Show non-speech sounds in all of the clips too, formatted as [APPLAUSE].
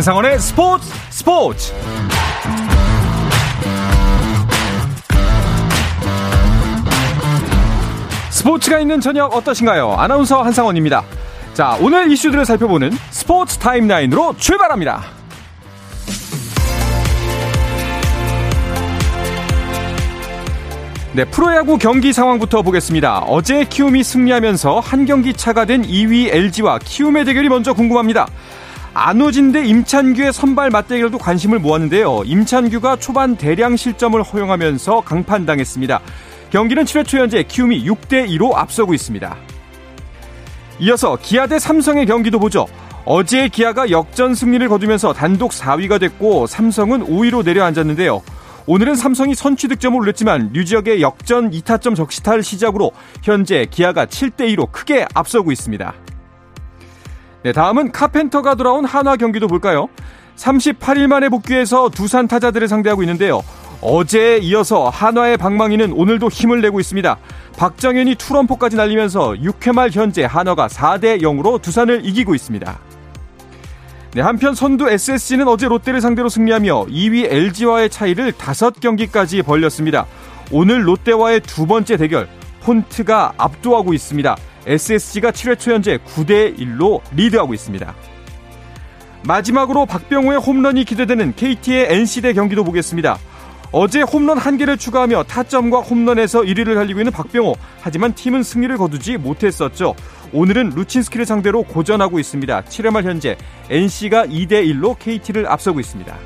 한상원의 스포츠 스포츠 스포츠가 있는 저녁 어떠신가요? 아나운서 한상원입니다. 자, 오늘 이슈들을 살펴보는 스포츠 타임라인으로 출발합니다. 네, 프로야구 경기 상황부터 보겠습니다. 어제 키움이 승리하면서 한 경기 차가 된 2위 LG와 키움의 대결이 먼저 궁금합니다. 안호진 대 임찬규의 선발 맞대결도 관심을 모았는데요. 임찬규가 초반 대량 실점을 허용하면서 강판당했습니다. 경기는 7회 초 현재 키움이 6대 2로 앞서고 있습니다. 이어서 기아 대 삼성의 경기도 보죠. 어제 기아가 역전 승리를 거두면서 단독 4위가 됐고 삼성은 5위로 내려앉았는데요. 오늘은 삼성이 선취 득점을 올렸지만 류지혁의 역전 2타점 적시타를 시작으로 현재 기아가 7대 2로 크게 앞서고 있습니다. 네, 다음은 카펜터가 돌아온 한화 경기도 볼까요? 38일 만에 복귀해서 두산 타자들을 상대하고 있는데요. 어제에 이어서 한화의 방망이는 오늘도 힘을 내고 있습니다. 박정현이 투런포까지 날리면서 6회 말 현재 한화가 4대 0으로 두산을 이기고 있습니다. 네, 한편 선두 SSG는 어제 롯데를 상대로 승리하며 2위 LG와의 차이를 5경기까지 벌렸습니다. 오늘 롯데와의 두 번째 대결 폰트가 압도하고 있습니다. SSG가 7회 초 현재 9대 1로 리드하고 있습니다. 마지막으로 박병호의 홈런이 기대되는 KT의 NC대 경기도 보겠습니다. 어제 홈런 한 개를 추가하며 타점과 홈런에서 1위를 달리고 있는 박병호. 하지만 팀은 승리를 거두지 못했었죠. 오늘은 루친스키를 상대로 고전하고 있습니다. 7회 말 현재 NC가 2대 1로 KT를 앞서고 있습니다.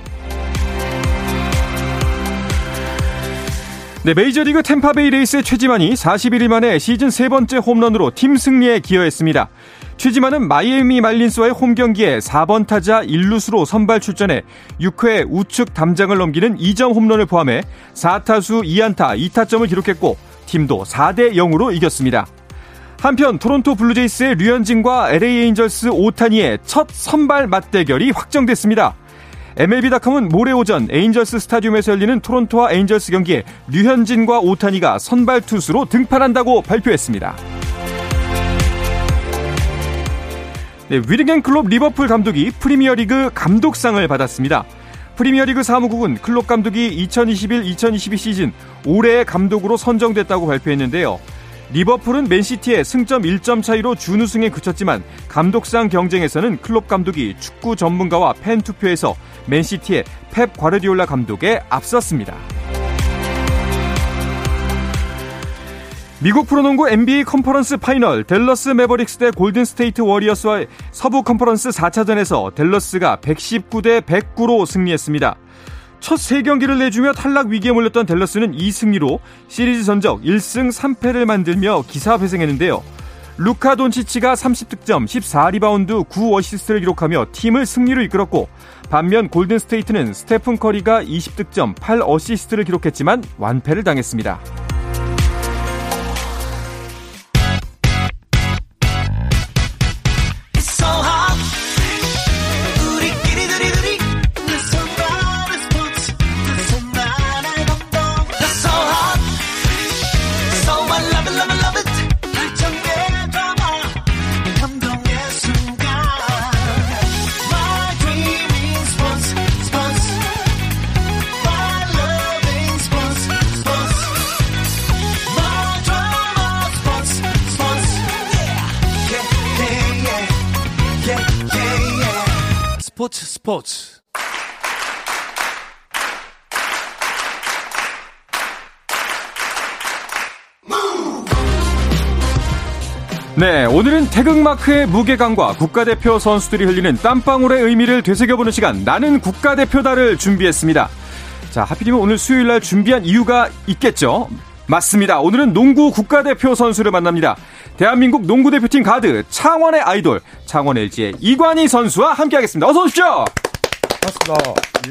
네, 메이저리그 템파베이 레이스의 최지만이 41일 만에 시즌 세 번째 홈런으로 팀 승리에 기여했습니다. 최지만은 마이애미 말린스와의 홈 경기에 4번 타자 1루수로 선발 출전해 6회 우측 담장을 넘기는 2점 홈런을 포함해 4타수 2안타 2타점을 기록했고 팀도 4대 0으로 이겼습니다. 한편 토론토 블루제이스의 류현진과 LA 에인절스 오타니의 첫 선발 맞대결이 확정됐습니다. MLB.com은 모레 오전 에인절스 스타디움에서 열리는 토론토와 에인절스 경기에 류현진과 오타니가 선발 투수로 등판한다고 발표했습니다. 네, 위르겐 클롭 리버풀 감독이 프리미어리그 감독상을 받았습니다. 프리미어리그 사무국은 클롭 감독이 2021-2022 시즌 올해의 감독으로 선정됐다고 발표했는데요. 리버풀은 맨시티의 승점 1점 차이로 준우승에 그쳤지만 감독상 경쟁에서는 클롭 감독이 축구 전문가와 팬 투표에서 맨시티의 펩 과르디올라 감독에 앞섰습니다. 미국 프로농구 NBA 컨퍼런스 파이널 델러스 매버릭스 대 골든 스테이트 워리어스와의 서부 컨퍼런스 4차전에서 델러스가 119대 109로 승리했습니다. 첫 3경기를 내주며 탈락 위기에 몰렸던 델러스는 이 승리로 시리즈 전적 1승 3패를 만들며 기사회생했는데요. 루카 돈치치가 30득점, 14리바운드, 9어시스트를 기록하며 팀을 승리로 이끌었고 반면 골든 스테이트는 스테픈 커리가 20득점, 8어시스트를 기록했지만 완패를 당했습니다. 네, 오늘은 태극마크의 무게감과 국가대표 선수들이 흘리는 땀방울의 의미를 되새겨보는 시간 나는 국가대표다를 준비했습니다. 자, 하필이면 오늘 수요일 날 준비한 이유가 있겠죠? 맞습니다. 오늘은 농구 국가대표 선수를 만납니다. 대한민국 농구대표팀 가드 창원의 아이돌 창원 LG의 이관희 선수와 함께하겠습니다. 어서 오십시오. 반갑습니다.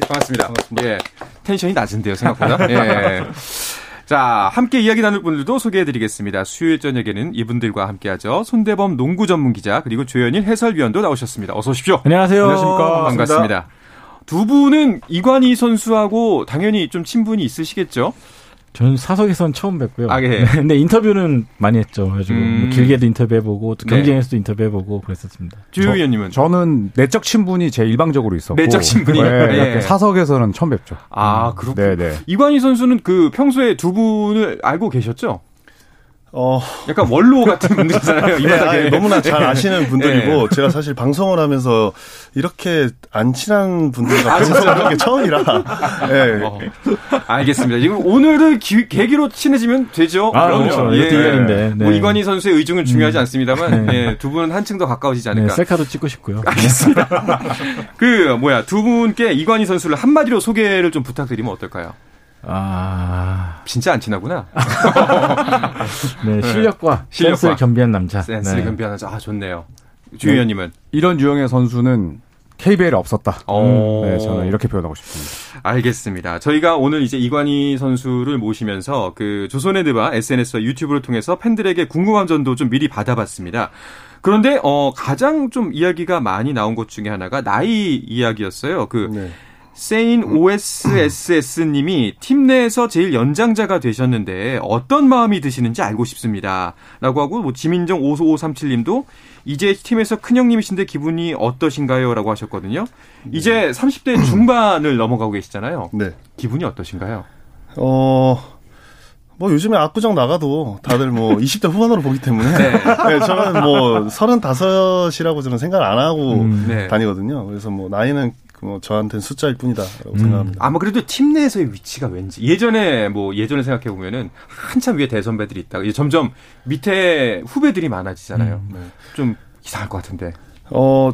반갑습니다. 반갑습니다. 예, 텐션이 낮은데요 생각보다. 예. [LAUGHS] 자, 함께 이야기 나눌 분들도 소개해 드리겠습니다. 수요일 저녁에는 이분들과 함께 하죠. 손대범 농구 전문 기자 그리고 조현일 해설위원도 나오셨습니다. 어서 오십시오. 안녕하세요. 안녕하십니까. 반갑습니다. 두 분은 이관희 선수하고 당연히 좀 친분이 있으시겠죠? 저는 사석에선 처음 뵙고요. 아, 예. 네, [LAUGHS] 근데 인터뷰는 많이 했죠. 그래가지고 음. 뭐 길게도 인터뷰해보고 또 네. 경쟁에서도 인터뷰해보고 그랬었습니다. 주 의원님은 저는 내적 친분이 제일 일방적으로 있었고 내적 친분이? 네, 네. 사석에서는 처음 뵙죠. 아 그렇군요. 네, 네. 이관희 선수는 그 평소에 두 분을 알고 계셨죠? 어, 약간 원로 같은 분들이잖아요. 이 [LAUGHS] 네, 바닥에. 아니, 너무나 잘 아시는 분들이고 네. 제가 사실 방송을 하면서 이렇게 안 친한 분들과 아, 방송을 하는 게 처음이라. 네. 어, 알겠습니다. 지금 오늘은 기- 계기로 친해지면 되죠. 아, 그럼요. 그렇죠. 이것도 인연인데. 네. 뭐 이관희 선수의 의중은 중요하지 않습니다만 예, 두 분은 한층 더 가까워지지 네, 않을까. 셀카도 찍고 싶고요. 알겠습니다. [LAUGHS] 그 뭐야 두 분께 이관희 선수를 한마디로 소개를 좀 부탁드리면 어떨까요? 아, 진짜 안 친하구나. [LAUGHS] 네, 실력과 실력과. 센스를 겸비한 남자. 센스를 네. 겸비하는 아 좋네요. 주 의원님은 이런 유형의 선수는 KBL에 없었다. 어. 네, 저는 이렇게 표현하고 싶습니다. 알겠습니다. 저희가 오늘 이제 이관희 선수를 모시면서 그 조선의 드바 SNS와 유튜브를 통해서 팬들에게 궁금한 점도 좀 미리 받아봤습니다. 그런데 어 가장 좀 이야기가 많이 나온 것 중에 하나가 나이 이야기였어요. 그 네. 세인 OSSS님이 팀 내에서 제일 연장자가 되셨는데 어떤 마음이 드시는지 알고 싶습니다. 라고 하고 뭐 지민정 55537님도 이제 팀에서 큰형님이신데 기분이 어떠신가요? 라고 하셨거든요. 이제 30대 [CLEARS THROAT] 중반을 넘어가고 계시잖아요. 네. 기분이 어떠신가요? 어, 뭐 요즘에 압구정 나가도 다들 뭐 [LAUGHS] 20대 후반으로 보기 때문에 네. [LAUGHS] 네, 저는 뭐 35이라고 저는 생각을 안 하고 음, 네. 다니거든요. 그래서 뭐 나이는 뭐 저한테는 숫자일 뿐이다라고 생각합니다. 아마 그래도 팀 내에서의 위치가 왠지 예전에 뭐 예전에 생각해 보면은 한참 위에 대선배들이 있다가 이제 점점 밑에 후배들이 많아지잖아요. 네. 좀 이상할 것 같은데. 어,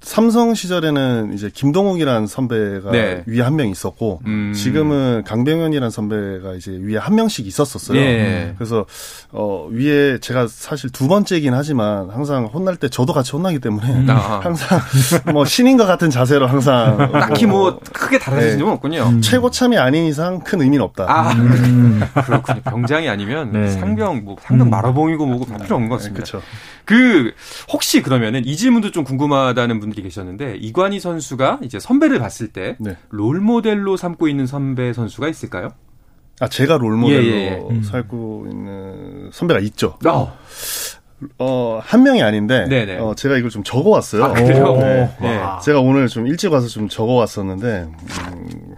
삼성 시절에는 이제 김동욱이라는 선배가 네. 위에 한 명 있었고 음. 지금은 강병현이라는 선배가 이제 위에 한 명씩 있었었어요. 예. 그래서 어 위에 제가 사실 두 번째이긴 하지만 항상 혼날 때 저도 같이 혼나기 때문에 아. [LAUGHS] 항상 뭐 신인과 같은 자세로 항상 [LAUGHS] 딱히 뭐 크게 달라진 네. 점은 없군요. 최고참이 아닌 이상 큰 의미는 없다. 아, 음, [LAUGHS] 그렇군요. 병장이 아니면 네. 상병, 뭐, 상병 마라봉이고 뭐고 다 필요 없는 것 네, 같습니다. 그렇죠. 그, 혹시 그러면은 이 질문도 좀 궁금하다는 분 들이 계셨는데, 이관희 선수가 이제 선배를 봤을 때, 네. 롤모델로 삼고 있는 선배 선수가 있을까요? 아 제가 롤 모델로 예, 예, 예. 음. 살고 있는 선배가 있죠. 어. 어, 한 명이 아닌데, 네네. 어, 제가 이걸 좀 적어 왔어요. 아, 그래요? 네. 네. 제가 오늘 좀 일찍 와서 좀 적어 왔었는데, 음,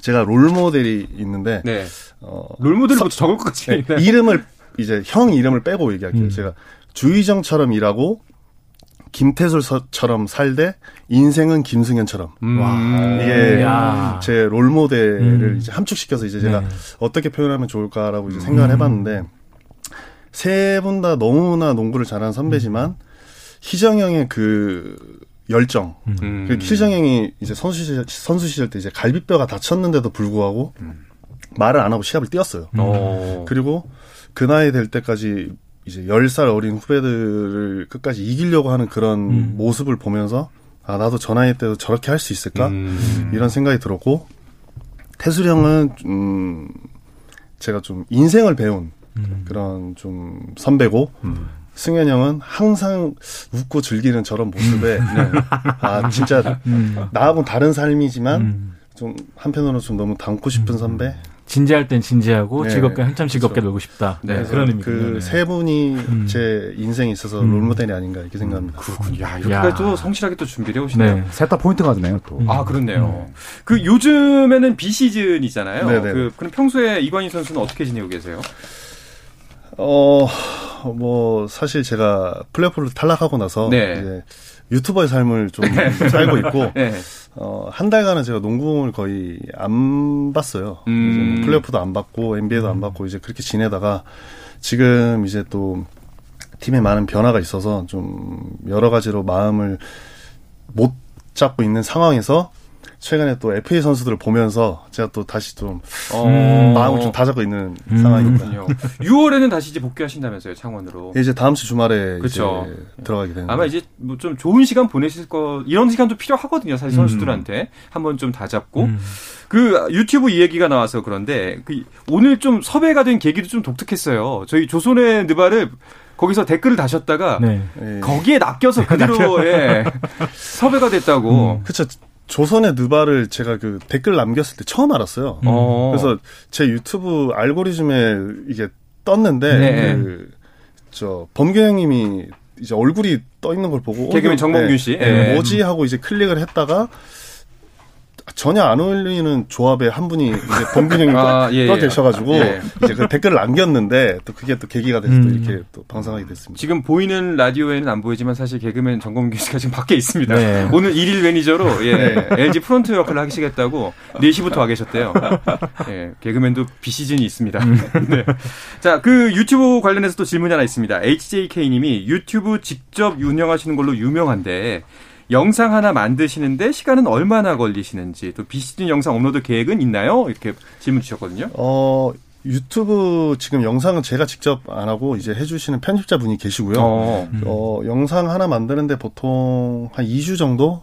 제가 롤 모델이 있는데, 네. 어, 롤모델로 적을 것 같지. 네, 이름을, 이제 형 이름을 빼고 얘기할게요. 음. 제가 주의정처럼 일하고, 김태술처럼 살되, 인생은 김승현처럼. 음. 이게 야. 제 롤 모델을 음. 이제 함축시켜서 이제 제가 네. 어떻게 표현하면 좋을까라고 이제 생각을 해봤는데 세 분 다 너무나 농구를 잘하는 선배지만 희정 형의 그 열정. 음. 그 희정 형이 이제 선수 시절, 선수 시절 때 이제 갈비뼈가 다쳤는데도 불구하고 말을 안 하고 시합을 뛰었어요. 어. 그리고 그 나이 될 때까지 이제 10살 어린 후배들을 끝까지 이기려고 하는 그런 음. 모습을 보면서 아, 나도 저 나이 때도 저렇게 할 수 있을까? 음. 이런 생각이 들었고, 태술이 형은, 음, 제가 좀 인생을 배운 음. 그런 좀 선배고, 승현 형은 항상 웃고 즐기는 저런 모습에, 네. 아, 진짜, 음. 나하고는 다른 삶이지만, 음. 좀 한편으로 좀 너무 닮고 싶은 선배? 진지할 땐 진지하고 네. 즐겁게 한참 즐겁게 그렇죠. 놀고 싶다. 네, 네, 그런 의미군요. 그 네. 세 분이 음. 제 인생에 있어서 음. 롤모델이 아닌가 이렇게 생각합니다. 그렇군요. 야, 야. 이렇게까지 또 성실하게 또 준비를 해 오시네요. 네. 셋다 포인트가 되네요, 또. 아, 그렇네요. 그 요즘에는 비시즌이잖아요. 네네. 그, 그럼 평소에 이관희 선수는 어떻게 지내고 계세요? 어, 뭐, 사실 제가 플레이오프를 탈락하고 나서 네. 이제 유튜버의 삶을 좀 살고 있고, [LAUGHS] 네. 어, 한 달간은 제가 농구공을 거의 안 봤어요. 음. 이제 뭐 플레이오프도 안 받고, NBA도 안 받고, 이제 그렇게 지내다가 지금 이제 또 팀에 많은 변화가 있어서 좀 여러 가지로 마음을 못 잡고 있는 상황에서 최근에 또 FA 선수들을 보면서 제가 또 다시 좀 어, 음. 마음을 좀 다잡고 있는 음. 그렇군요. 6월에는 [LAUGHS] 다시 이제 복귀하신다면서요, 창원으로. 이제 다음 주 주말에 그쵸. 이제 들어가게 되는 아마 이제 뭐 좀 좋은 시간 보내실 거 이런 시간도 필요하거든요. 사실 음. 선수들한테 한번 좀 다잡고 음. 그 유튜브 이 얘기가 나와서 그런데 그 오늘 좀 섭외가 된 계기도 좀 독특했어요. 저희 조선의 느바를 거기서 댓글을 다셨다가 네. 예. 거기에 낚여서 그대로 예, 섭외가 됐다고. 그쵸. 조선의 누바를 제가 그 댓글 남겼을 때 처음 알았어요. 어. 그래서 제 유튜브 알고리즘에 이게 떴는데 네. 그, 저 범규 형님이 이제 얼굴이 떠 있는 걸 보고 어, 개그맨 이거- 정범균 씨. 네, 예. 뭐지 하고 이제 클릭을 했다가 전혀 안 어울리는 조합의 한 분이 이제 범균형이 [LAUGHS] 아, 예, 떠 예. 계셔가지고 예. 이제 그 댓글을 남겼는데 또 그게 또 계기가 돼서 또 음. 이렇게 또 방송하게 됐습니다. 지금 보이는 라디오에는 안 보이지만 사실 개그맨 정범균 씨가 지금 밖에 있습니다. 네. 오늘 일일 매니저로 예, LG 프론트 역할을 하시겠다고 4시부터 와 계셨대요. 예, 개그맨도 비시즌이 있습니다. [LAUGHS] 네. 자, 그 유튜브 관련해서 또 질문이 하나 있습니다. HJK님이 유튜브 직접 운영하시는 걸로 유명한데 영상 하나 만드시는데 시간은 얼마나 걸리시는지 또 비시즌 영상 업로드 계획은 있나요? 이렇게 질문 주셨거든요. 어 유튜브 지금 영상은 제가 직접 안 하고 이제 해주시는 편집자 분이 계시고요. 어. 어, 영상 하나 만드는데 보통 한 2주 정도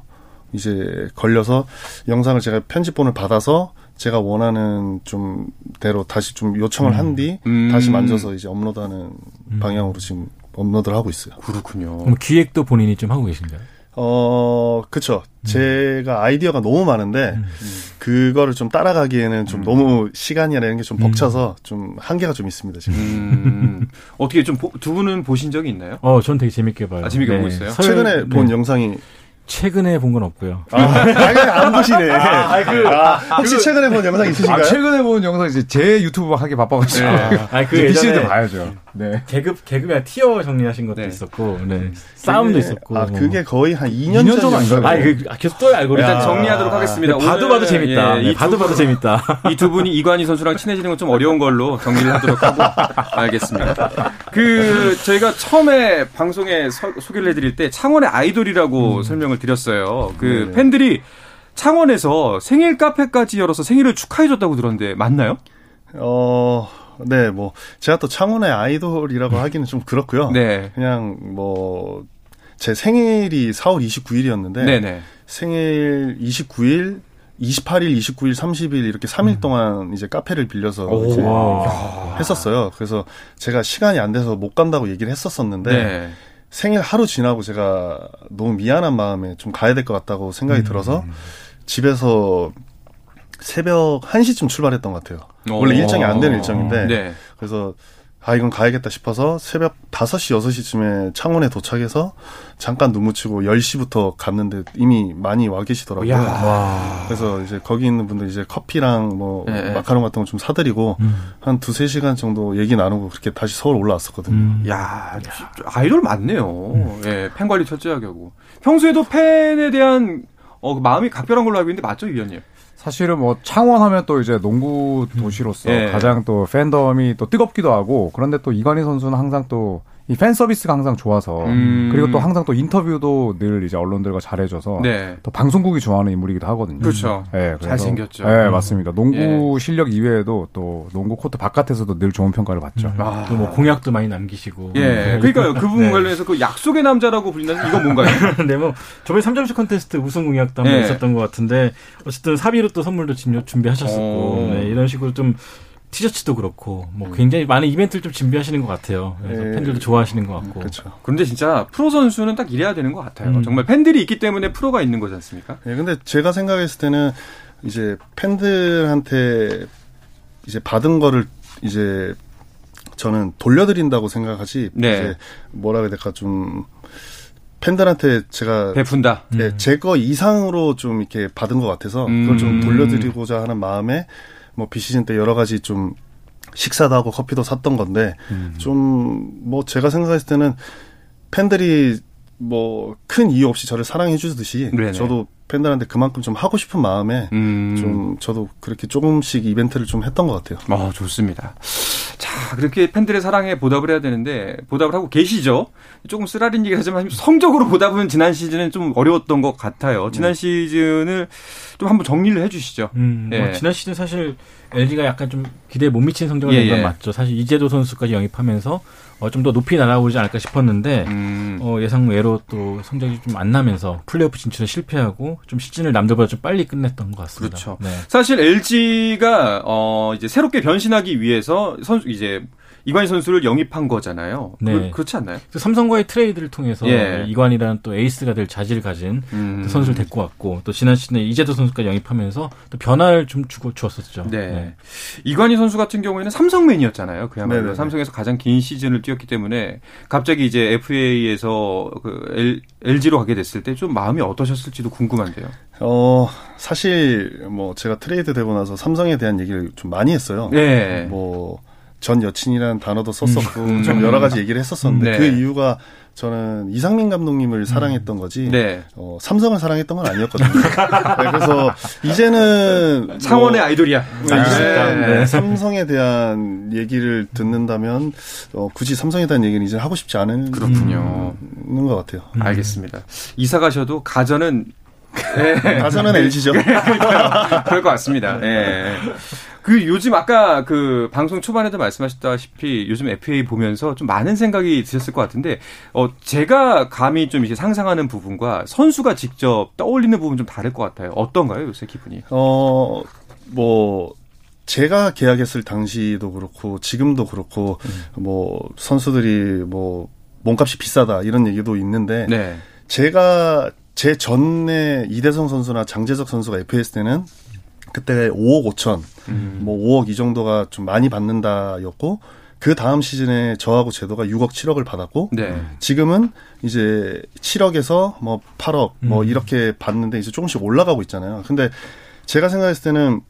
이제 걸려서 영상을 제가 편집본을 받아서 제가 원하는 좀 대로 다시 좀 요청을 한뒤 음. 다시 만져서 이제 업로드하는 방향으로 지금 업로드를 하고 있어요. 그렇군요. 그럼 기획도 본인이 좀 하고 계신가요? 어, 그쵸. 제가 아이디어가 너무 많은데, 그거를 좀 따라가기에는 좀 너무 시간이라는 게 좀 벅차서 좀 한계가 좀 있습니다, 지금. 음, 어떻게 좀 두 분은 보신 적이 있나요? 어, 전 되게 재밌게 봐요. 아, 재밌게 보고 있어요? 설- 최근에 본 네. 영상이, 최근에 본 건 없고요. 아, 안 보시네. 아, 혹시 최근에 본 영상 있으신가요? 아, 최근에 본 영상 이제 제 유튜브 하기 바빠가지고. 아, 그 예전에 봐야죠. 네. 계급 계급이 티어 정리하신 것도 네. 있었고, 네. 싸움도 있었고. 아, 그게 거의 한 2년, 2년 전전 아닌가요? 아, 그 아, 계속 떠요 알고리즘. 일단 정리하도록 하겠습니다. 네, 봐도 오늘, 봐도 재밌다. 예, 네, 이 봐도 두 봐도 분- 재밌다. 이 두 분이 이관희 선수랑 친해지는 건 좀 어려운 걸로 정리를 하도록 하고 알겠습니다. 그 저희가 처음에 방송에 서- 소개를 해드릴 때 창원의 아이돌이라고 설명을 드렸어요. 그 네네. 팬들이 창원에서 생일 카페까지 열어서 생일을 축하해줬다고 들었는데 맞나요? 어, 네, 뭐, 제가 또 창원의 아이돌이라고 [LAUGHS] 하기는 좀 그렇고요. 네. 그냥 뭐, 제 생일이 4월 29일이었는데, 네네. 생일 29일, 28일, 29일, 30일 이렇게 3일 동안 이제 카페를 빌려서 이제 했었어요. 그래서 제가 시간이 안 돼서 못 간다고 얘기를 했었었는데 네. 생일 하루 지나고 제가 너무 미안한 마음에 좀 가야 될 것 같다고 생각이 들어서 집에서 새벽 1시쯤 출발했던 것 같아요. 원래 오. 일정이 안 되는 일정인데 네. 그래서 아 이건 가야겠다 싶어서 새벽 5시 6시쯤에 창원에 도착해서 잠깐 눈 묻히고 10시부터 갔는데 이미 많이 와 계시더라고요. 야. 그래서 이제 거기 있는 분들 이제 커피랑 뭐 네. 마카롱 같은 거 좀 사드리고 한 두세 시간 정도 얘기 나누고 그렇게 다시 서울 올라왔었거든요. 음. 야, 아이돌 많네요. 예, 팬 관리 철저하게 하고. 평소에도 팬에 대한 어, 그 마음이 각별한 걸로 알고 있는데 맞죠, 위원님? 사실은 뭐 창원하면 또 이제 농구 도시로서 예. 가장 또 팬덤이 또 뜨겁기도 하고 그런데 또 이관희 선수는 항상 또 이 팬 서비스가 항상 좋아서 음. 그리고 또 항상 또 인터뷰도 늘 이제 언론들과 잘해줘서 네. 또 방송국이 좋아하는 인물이기도 하거든요. 그렇죠. 예, 그래서- 잘생겼죠. 예, 맞습니다. 농구 예. 실력 이외에도 또 농구 코트 바깥에서도 늘 좋은 평가를 받죠. 아. 또뭐 공약도 많이 남기시고. 예, 그러니까요. 그 부분 네. 관련해서 그 약속의 남자라고 불리는 이건 뭔가요? 근데 [LAUGHS] 뭐 저번에 3점슛 컨테스트 우승 공약도 한번 네. 있었던 것 같은데 어쨌든 사비로 또 선물도 준비- 준비하셨었고 오. 네, 이런 식으로 좀 티셔츠도 그렇고 뭐 굉장히 많은 이벤트를 좀 준비하시는 것 같아요. 그래서 예. 팬들도 좋아하시는 것 같고. 그렇죠. 그런데 진짜 프로 선수는 딱 이래야 되는 것 같아요. 음. 정말 팬들이 있기 때문에 프로가 있는 거지 않습니까? 예, 근데 제가 생각했을 때는 이제 팬들한테 이제 받은 거를 이제 저는 돌려드린다고 생각하지. 네. 이제 뭐라 해야 될까 좀 팬들한테 제가 베푼다. 네, 제거 이상으로 좀 이렇게 받은 것 같아서 그걸 좀 음. 돌려드리고자 하는 마음에 뭐 비시즌 때 여러 가지 좀 식사도 하고 커피도 샀던 건데 좀뭐 제가 생각했을 때는 팬들이 뭐 큰 이유 없이 저를 사랑해 주듯이. 저도 팬들한테 그만큼 좀 하고 싶은 마음에 음. 좀 저도 그렇게 조금씩 이벤트를 좀 했던 것 같아요. 어, 좋습니다. 자, 그렇게 팬들의 사랑에 보답을 해야 되는데, 보답을 하고 계시죠? 조금 쓰라린 얘기 하지만, 성적으로 보답은 지난 시즌은 좀 어려웠던 것 같아요. 지난 시즌을 좀 한번 정리를 해 주시죠. 음, 뭐 예. 지난 시즌 사실 LG가 약간 좀 기대에 못 미친 성적을 예, 낸건 예. 맞죠. 사실 이재도 선수까지 영입하면서 어, 좀 더 높이 날아오지 않을까 싶었는데 음. 어, 예상 외로 또 성적이 좀 안 나면서 플레이오프 진출에 실패하고 좀 시즌을 남들보다 좀 빨리 끝냈던 것 같습니다. 그렇죠. 네. 사실 LG가 어 이제 새롭게 변신하기 위해서 선수 이제 이관희 선수를 영입한 거잖아요. 네. 그, 그렇지 않나요? 그 삼성과의 트레이드를 통해서 예. 이관희라는 또 에이스가 될 자질을 가진 음. 그 선수를 데리고 왔고 또 지난 시즌에 이재도 선수까지 영입하면서 또 변화를 좀 주고 주었었죠. 네. 이관희 선수 같은 경우에는 삼성맨이었잖아요. 그야말로 네네네. 삼성에서 가장 긴 시즌을 뛰었기 때문에 갑자기 이제 FA에서 그 L, LG로 가게 됐을 때 좀 마음이 어떠셨을지도 궁금한데요. 어, 사실 뭐 제가 트레이드 되고 나서 삼성에 대한 얘기를 좀 많이 했어요. 네. 뭐 전 여친이라는 단어도 썼었고 음. 좀 여러 가지 얘기를 했었었는데 네. 그 이유가 저는 이상민 감독님을 사랑했던 거지 네. 어, 삼성을 사랑했던 건 아니었거든요. [LAUGHS] 네, 그래서 이제는 창원의 뭐, 아이돌이야. 네, 이제 네. 네, 삼성에 대한 얘기를 듣는다면 어, 굳이 삼성에 대한 얘기는 이제 하고 싶지 않은 그렇군요. 는것 같아요. 알겠습니다. 이사 가셔도 가전은 네. 가서는 LG죠. [LAUGHS] 그럴 것 같습니다. 예. 그 요즘 아까 그 방송 초반에도 말씀하셨다시피 요즘 FA 보면서 좀 많은 생각이 드셨을 것 같은데 어 제가 감히 좀 이제 상상하는 부분과 선수가 직접 떠올리는 부분 좀 다를 것 같아요. 어떤가요 요새 기분이? 어, 뭐, 제가 계약했을 당시도 그렇고, 지금도 그렇고, 뭐, 선수들이 뭐, 몸값이 비싸다, 이런 얘기도 있는데, 네. 제가 제 전에 이대성 선수나 장재석 선수가 FAS 때는 그때 5억 5천, 음. 뭐 5억 이 정도가 좀 많이 받는다였고, 그 다음 시즌에 저하고 제도가 6억 7억을 받았고, 네. 지금은 이제 7억에서 뭐 8억 뭐 이렇게 받는데 이제 조금씩 올라가고 있잖아요. 근데 제가 생각했을 때는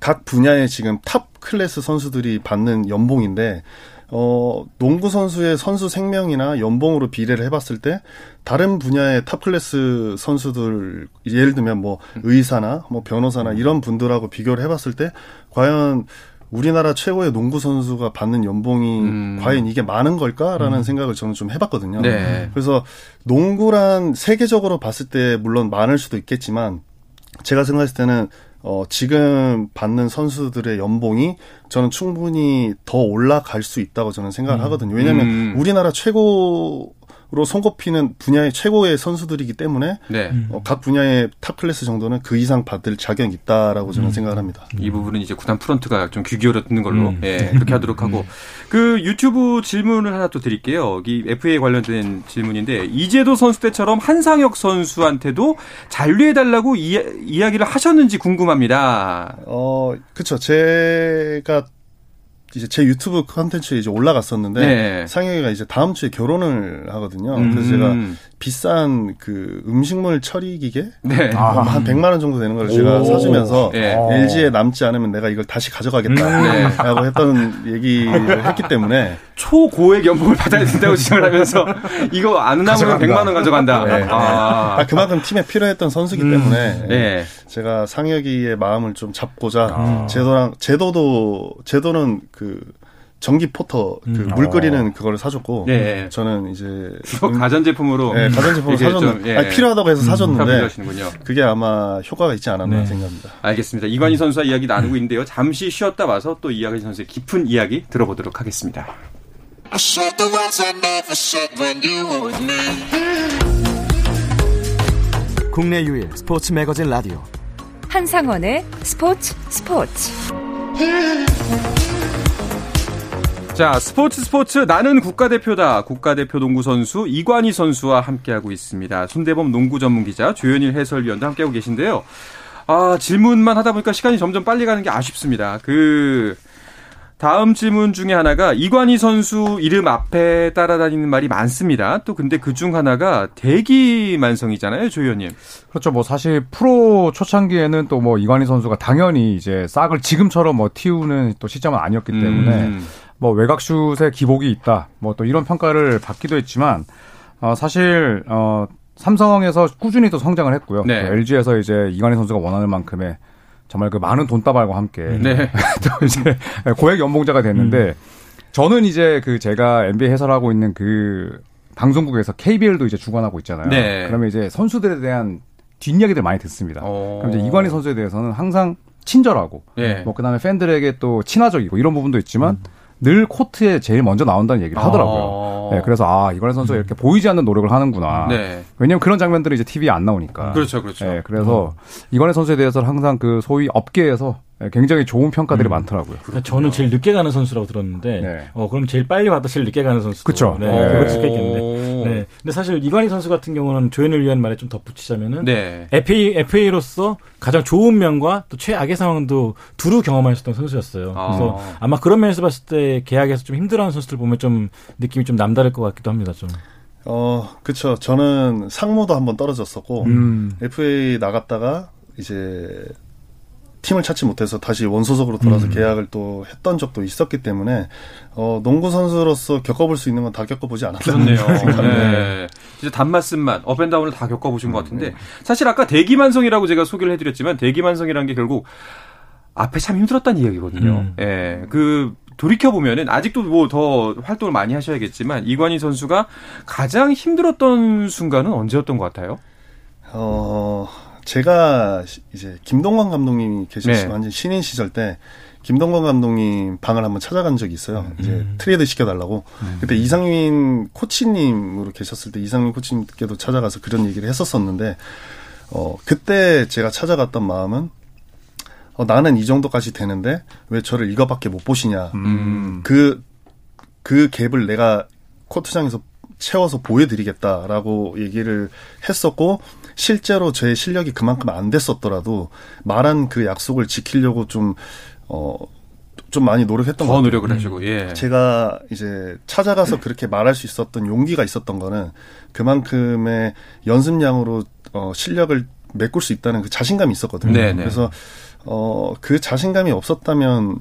각 분야의 지금 top class 선수들이 받는 연봉인데 어 농구 선수의 선수 생명이나 연봉으로 비례를 해봤을 때 다른 분야의 top class 선수들 예를 들면 뭐 의사나 뭐 변호사나 이런 분들하고 비교를 해봤을 때 과연 우리나라 최고의 농구 선수가 받는 연봉이 음. 과연 이게 많은 걸까라는 생각을 저는 좀 해봤거든요. 네. 그래서 농구란 세계적으로 봤을 때 물론 많을 수도 있겠지만 제가 생각했을 때는 어 지금 받는 선수들의 연봉이 저는 충분히 더 올라갈 수 있다고 저는 생각을 하거든요. 왜냐하면 음. 우리나라 최고 로 손꼽히는 분야의 최고의 선수들이기 때문에 네. 어, 각 분야의 top class 정도는 그 이상 받을 자격이 있다라고 저는 생각을 합니다. 이 부분은 이제 구단 프런트가 좀 귀 기울여 듣는 걸로 음. 예, 그렇게 하도록 하고 그 유튜브 질문을 하나 또 드릴게요. 이 FA 관련된 질문인데 이재도 선수 때처럼 한상혁 선수한테도 잔류해 달라고 이야, 기를 하셨는지 궁금합니다. 어, 그쵸. 제가 이제 제 유튜브 컨텐츠에 이제 올라갔었는데 네. 상혁이가 이제 다음 주에 결혼을 하거든요. 그래서 음. 제가 비싼 그 음식물 처리 기계 네. 뭐한 100만 원 정도 되는 걸 제가 오. 사주면서 예. 어. LG에 남지 않으면 내가 이걸 다시 네. 가져가겠다라고 했던 얘기를 했기 때문에 초고액 연봉을 받아야 된다고 주장을 하면서 이거 안 남으면 가져간다. 100만 원 가져간다. 네. 아. 아, 그만큼 팀에 필요했던 선수기 때문에 네. 제가 상혁이의 마음을 좀 잡고자 아. 제도랑 제도도 제도는 그 전기 포터 그물 어. 끓이는 그거를 사줬고 네. 저는 이제 또 가전 제품으로 네, 가전 제품을 이게 사줬는데 좀, 예. 아니, 필요하다고 해서 사줬는데 하시는군요. 그게 아마 효과가 있지 않았나 네. 생각합니다. 알겠습니다. 이관희 선수와 이야기 나누고 있는데요. 잠시 쉬었다 와서 또 이관희 선수의 깊은 이야기 들어보도록 하겠습니다. 국내 유일 스포츠 매거진 라디오 한상원의 스포츠 스포츠 자, 스포츠 스포츠 나는 국가대표다. 국가대표 농구 선수 이관희 선수와 함께하고 있습니다. 손대범 농구 전문 기자 조현일 해설위원도 함께하고 계신데요. 아, 질문만 하다 보니까 시간이 점점 빨리 가는 게 아쉽습니다. 그 다음 질문 중에 하나가 이관희 선수 이름 앞에 따라다니는 말이 많습니다. 또 근데 그 중 하나가 대기 만성이잖아요, 조 의원님. 그렇죠. 뭐 사실 프로 초창기에는 또 뭐 이관희 선수가 당연히 이제 싹을 지금처럼 뭐 틔우는 또 시점은 아니었기 때문에 음. 뭐 외곽슛에 기복이 있다. 뭐 또 이런 평가를 받기도 했지만 어 사실 어 삼성에서 꾸준히 또 성장을 했고요. 네. 또 LG에서 이제 이관희 선수가 원하는 만큼의 정말 그 많은 돈다발과 함께 네. [LAUGHS] 또 이제 고액 연봉자가 됐는데 저는 이제 그 제가 NBA 해설하고 있는 그 방송국에서 KBL도 이제 주관하고 있잖아요. 네. 그러면 이제 선수들에 대한 뒷이야기들 많이 듣습니다. 어. 그럼 이제 이관희 선수에 대해서는 항상 친절하고 네. 뭐 그다음에 팬들에게 또 친화적이고 이런 부분도 있지만 늘 코트에 제일 먼저 나온다는 얘기를 하더라고요. 어. 네, 그래서 아 이관희 선수가 이렇게 보이지 않는 노력을 하는구나. 네. 왜냐면 그런 장면들은 이제 TV에 안 나오니까. 그렇죠, 그렇죠. 예, 그래서 이관희 선수에 대해서 는 항상 그 소위 업계에서 굉장히 좋은 평가들이 많더라고요. 그러니까 저는 제일 늦게 가는 선수라고 들었는데, 네. 어 그럼 제일 빨리 왔다 제일 늦게 가는 선수. 그쵸. 네, 네. 그럴 수가 있겠는데. 네. 근데 사실 이관희 선수 같은 경우는 조현을 위한 말에 좀 덧붙이자면은, 네. FA FA로서 가장 좋은 면과 또 최악의 상황도 두루 경험하셨던 선수였어요. 아. 그래서 아마 그런 면에서 봤을 때 계약에서 좀 힘들어하는 선수들 보면 좀 느낌이 좀 남다를 것 같기도 합니다. 좀. 어, 그쵸. 저는 상무도 한번 떨어졌었고, 음. FA 나갔다가 이제 팀을 찾지 못해서 다시 원소속으로 돌아서 음. 계약을 또 했던 적도 있었기 때문에, 어, 농구 선수로서 겪어볼 수 있는 건 다 겪어보지 않았나. 그렇네요. [LAUGHS] 네. 진짜 단맛 쓴맛, 업앤다운을 다 겪어보신 것 같은데, 사실 아까 대기만성이라고 제가 소개를 해드렸지만, 대기만성이라는 게 결국 앞에 참 힘들었다는 이야기거든요. 음. 예. 그, 돌이켜 보면은, 아직도 뭐 더 활동을 많이 하셔야겠지만, 이관희 선수가 가장 힘들었던 순간은 언제였던 것 같아요? 어, 제가 시- 이제 김동관 감독님이 계실 네. 완전 신인 시절 때 김동관 감독님 방을 한번 찾아간 적이 있어요. 이제 트레이드 시켜달라고. 그때 이상민 코치님으로 계셨을 때 이상민 코치님께도 찾아가서 그런 얘기를 했었었는데, 어, 그때 제가 찾아갔던 마음은, 어, 나는 이 정도까지 되는데 왜 저를 이거밖에 못 보시냐. 음. 그, 그 갭을 내가 코트장에서 채워서 보여드리겠다라고 얘기를 했었고, 실제로 제 실력이 그만큼 안 됐었더라도, 말한 그 약속을 지키려고 좀, 어, 좀 많이 노력했던 것더 같아요. 노력을 하시고, 예. 제가 이제 찾아가서 그렇게 말할 수 있었던 용기가 있었던 거는 그만큼의 연습량으로 어, 실력을 메꿀 수 있다는 그 자신감이 있었거든요. 네네. 그래서 어, 그 자신감이 없었다면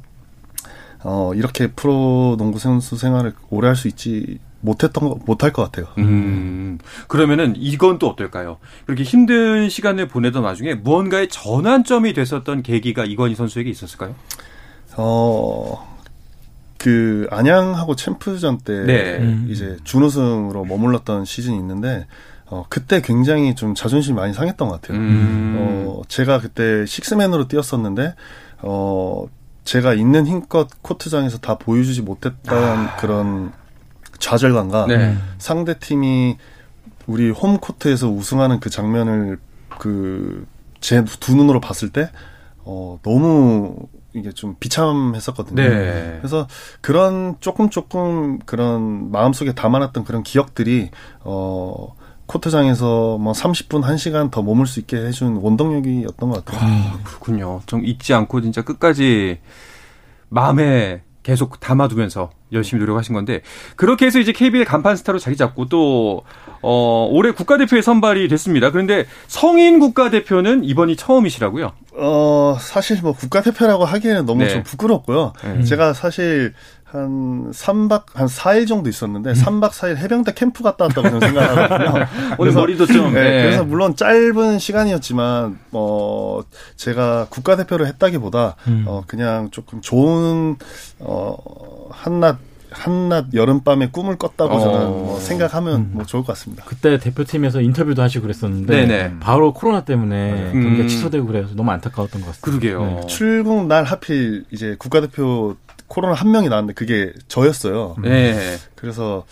어, 이렇게 프로 농구 선수 생활을 오래 할 수 있지 못했던 거 못할 것 같아요. 음, 그러면은 이건 또 어떨까요? 그렇게 힘든 시간을 보내던 와중에 무언가의 전환점이 됐었던 계기가 이건희 선수에게 있었을까요? 어, 그 안양하고 챔프전 때 네. 음. 이제 준우승으로 머물렀던 시즌이 있는데 어, 그때 굉장히 좀 자존심이 많이 상했던 것 같아요. 음. 어, 제가 그때 식스맨으로 뛰었었는데 어, 제가 있는 힘껏 코트장에서 다 보여주지 못했다는 그런 좌절감과 아. 네. 상대 팀이 우리 홈 코트에서 우승하는 그 장면을 그 제 두 눈으로 봤을 때 어, 너무 이게 좀 비참했었거든요. 네. 그래서 그런 조금 조금 그런 마음속에 담아놨던 그런 기억들이 어 코트장에서 뭐 30분 1시간 더 머물 수 있게 해준 원동력이었던 것 같아요. 아, 그렇군요. 좀 잊지 않고 진짜 끝까지 마음에 계속 담아두면서 열심히 노력하신 건데 그렇게 해서 이제 KBL 간판 스타로 자리 잡고 또 어, 올해 국가대표에 선발이 됐습니다. 그런데 성인 국가대표는 이번이 처음이시라고요? 어 사실 뭐 국가대표라고 하기에는 너무 네. 좀 부끄럽고요. 네. 제가 사실 한 3박 한 4일 정도 있었는데 3박 4일 해병대 캠프 갔다 왔다고 저는 생각하거든요. [LAUGHS] 오늘 머리도 좀 네, 네. 그래서 물론 짧은 시간이었지만 어 제가 국가대표를 했다기보다 음. 어 그냥 조금 좋은 어 한낮 한낮 여름밤에 꿈을 꿨다고 어. 저는 뭐 생각하면 뭐 좋을 것 같습니다. 그때 대표팀에서 인터뷰도 하시고 그랬었는데 네네. 바로 코로나 때문에 음. 경기가 취소되고 그래서 너무 안타까웠던 것 같습니다. 그러게요. 네. 출국 날 하필 이제 국가대표 코로나 한 명이 나왔는데 그게 저였어요. 네. 그래서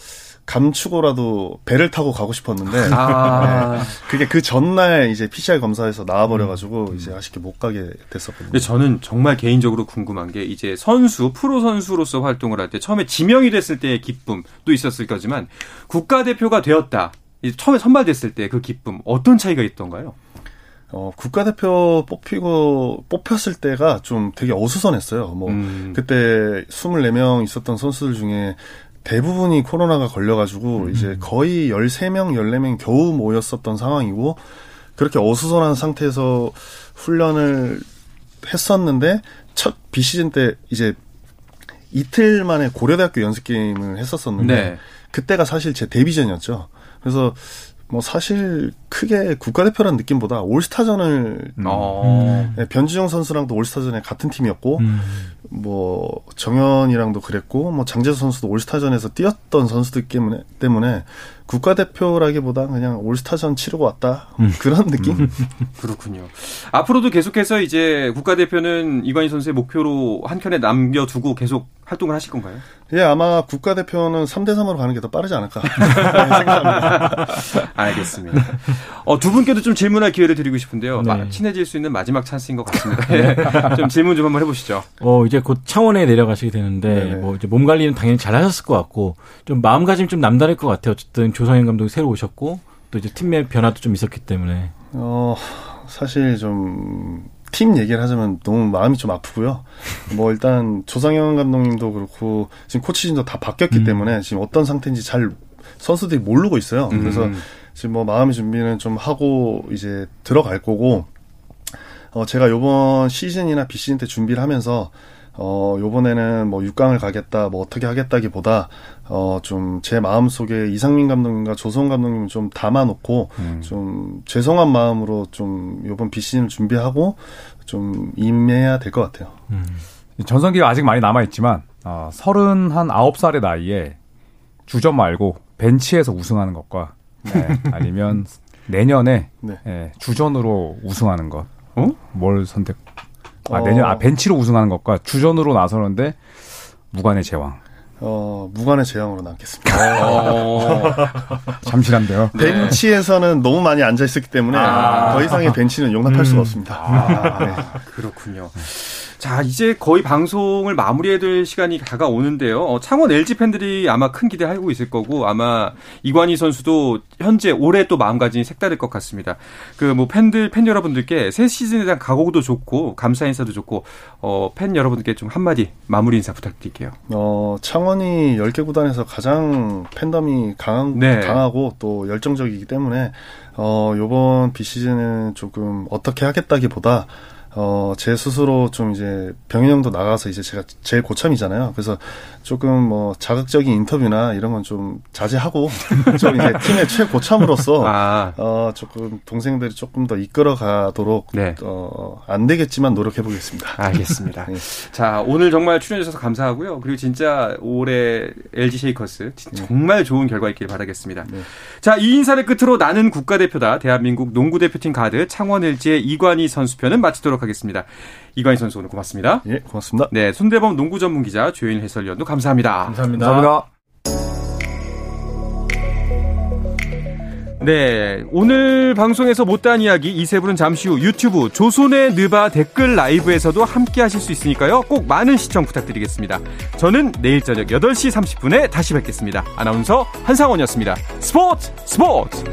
감추고라도 배를 타고 가고 싶었는데 아. 그게 그 전날 이제 PCR 검사에서 나와버려가지고 이제 아쉽게 못 가게 됐었거든요. 근데 저는 정말 개인적으로 궁금한 게 이제 선수 프로 선수로서 활동을 할 때 처음에 지명이 됐을 때의 기쁨도 있었을 거지만 국가대표가 되었다. 이제 처음에 선발됐을 때 그 기쁨 어떤 차이가 있던가요? 어, 국가대표 뽑히고 뽑혔을 때가 좀 되게 어수선했어요. 뭐 음. 그때 24명 있었던 선수들 중에 대부분이 코로나가 걸려가지고 이제 거의 13명, 14명 겨우 모였었던 상황이고 그렇게 어수선한 상태에서 훈련을 했었는데 첫 비시즌 때 이제 이틀 만에 고려대학교 연습 게임을 했었었는데 네. 그때가 사실 제 데뷔전이었죠. 그래서 뭐 사실 크게 국가대표라는 느낌보다 올스타전을 어. 네, 변지영 선수랑도 올스타전에 같은 팀이었고 음. 뭐 정현이랑도 그랬고 뭐 장재수 선수도 올스타전에서 뛰었던 선수들 때문에 때문에 국가대표라기보다 그냥 올스타전 치르고 왔다 그런 느낌. [LAUGHS] 그렇군요. 앞으로도 계속해서 이제 국가대표는 이관희 선수의 목표로 한 켠에 남겨두고 계속 활동을 하실 건가요? 예, 아마 국가대표는 3대 3으로 가는 게 더 빠르지 않을까 생각합니다. [LAUGHS] 알겠습니다. 어, 두 분께도 좀 질문할 기회를 드리고 싶은데요. 네. 마- 친해질 수 있는 마지막 찬스인 것 같습니다. [LAUGHS] 예. 좀 질문 좀 한번 해보시죠. 어, 이제 곧 창원에 내려가시게 되는데, 네네. 뭐, 이제 몸 관리는 당연히 잘 하셨을 것 같고, 좀 마음가짐 좀 남다를 것 같아요. 어쨌든 조성현 감독이 새로 오셨고, 또 이제 팀의 변화도 좀 있었기 때문에. 어, 사실 좀, 팀 얘기를 하자면 너무 마음이 좀 아프고요. 뭐 일단 조상현 감독님도 그렇고 지금 코치진도 다 바뀌었기 음. 때문에 지금 어떤 상태인지 잘 선수들이 모르고 있어요. 그래서 음. 지금 뭐 마음의 준비는 좀 하고 이제 들어갈 거고 어 제가 요번 시즌이나 비시즌 때 준비를 하면서 어 요번에는 뭐 6강을 가겠다 뭐 어떻게 하겠다기보다 어 좀 제 마음속에 이상민 감독님과 조성 감독님 좀 담아 놓고 좀 죄송한 마음으로 좀 요번 비시즌을 준비하고 좀 임해야 될 것 같아요. 전성기가 아직 많이 남아있지만, 어, 39살의 나이에 주전 말고 벤치에서 우승하는 것과, 네, [LAUGHS] 아니면 내년에 네. 예, 주전으로 우승하는 것. 어? 뭘 선택? 아, 어. 내년, 아, 벤치로 우승하는 것과 주전으로 나서는데 무관의 제왕. 어 무관의 재앙으로 남겠습니다. [LAUGHS] 어, 참신한데요. 벤치에서는 너무 많이 앉아 있었기 때문에 아. 더 이상의 벤치는 용납할 수가 없습니다. 아, 네. 그렇군요. 자, 이제 거의 방송을 마무리해야 될 시간이 다가오는데요. 어, 창원 LG 팬들이 아마 큰 기대하고 있을 거고, 아마 이관희 선수도 현재 올해 또 마음가짐이 색다를 것 같습니다. 그 뭐 팬들, 팬 여러분들께 새 시즌에 대한 각오도 좋고, 감사 인사도 좋고, 어, 팬 여러분들께 좀 한마디 마무리 인사 부탁드릴게요. 어, 창원이 10개 구단에서 가장 팬덤이 강한, 네. 강하고 또 열정적이기 때문에, 어, 요번 비시즌은 조금 어떻게 하겠다기보다, 어, 제 스스로 좀 이제 병현 형도 나가서 이제 제가 제일 고참이잖아요. 그래서 조금 뭐 자극적인 인터뷰나 이런 건 좀 자제하고, [LAUGHS] 좀 이제 팀의 최고참으로서, 아, 어, 조금 동생들이 조금 더 이끌어 가도록, 네. 어, 안 되겠지만 노력해 보겠습니다. 알겠습니다. 네. [LAUGHS] 자, 오늘 정말 출연해 주셔서 감사하고요. 그리고 진짜 올해 LG 세이커스 진짜 정말 좋은 결과 있길 바라겠습니다. 네. 자, 이 인사를 끝으로 나는 국가대표다. 대한민국 농구대표팀 가드 창원 LG의 이관희 선수편은 마치도록 하겠습니다. 이관희 선수 오늘 고맙습니다. 예, 고맙습니다. 네, 손대범 농구 전문 기자 조현일 해설위원도 감사합니다. 감사합니다. 감사합니다. 네, 오늘 방송에서 못다한 이야기 이 세 분은 잠시 후 유튜브 조선의 느바 댓글 라이브에서도 함께 하실 수 있으니까요. 꼭 많은 시청 부탁드리겠습니다. 저는 내일 저녁 8시 30분에 다시 뵙겠습니다. 아나운서 한상원이었습니다. 스포츠 스포츠!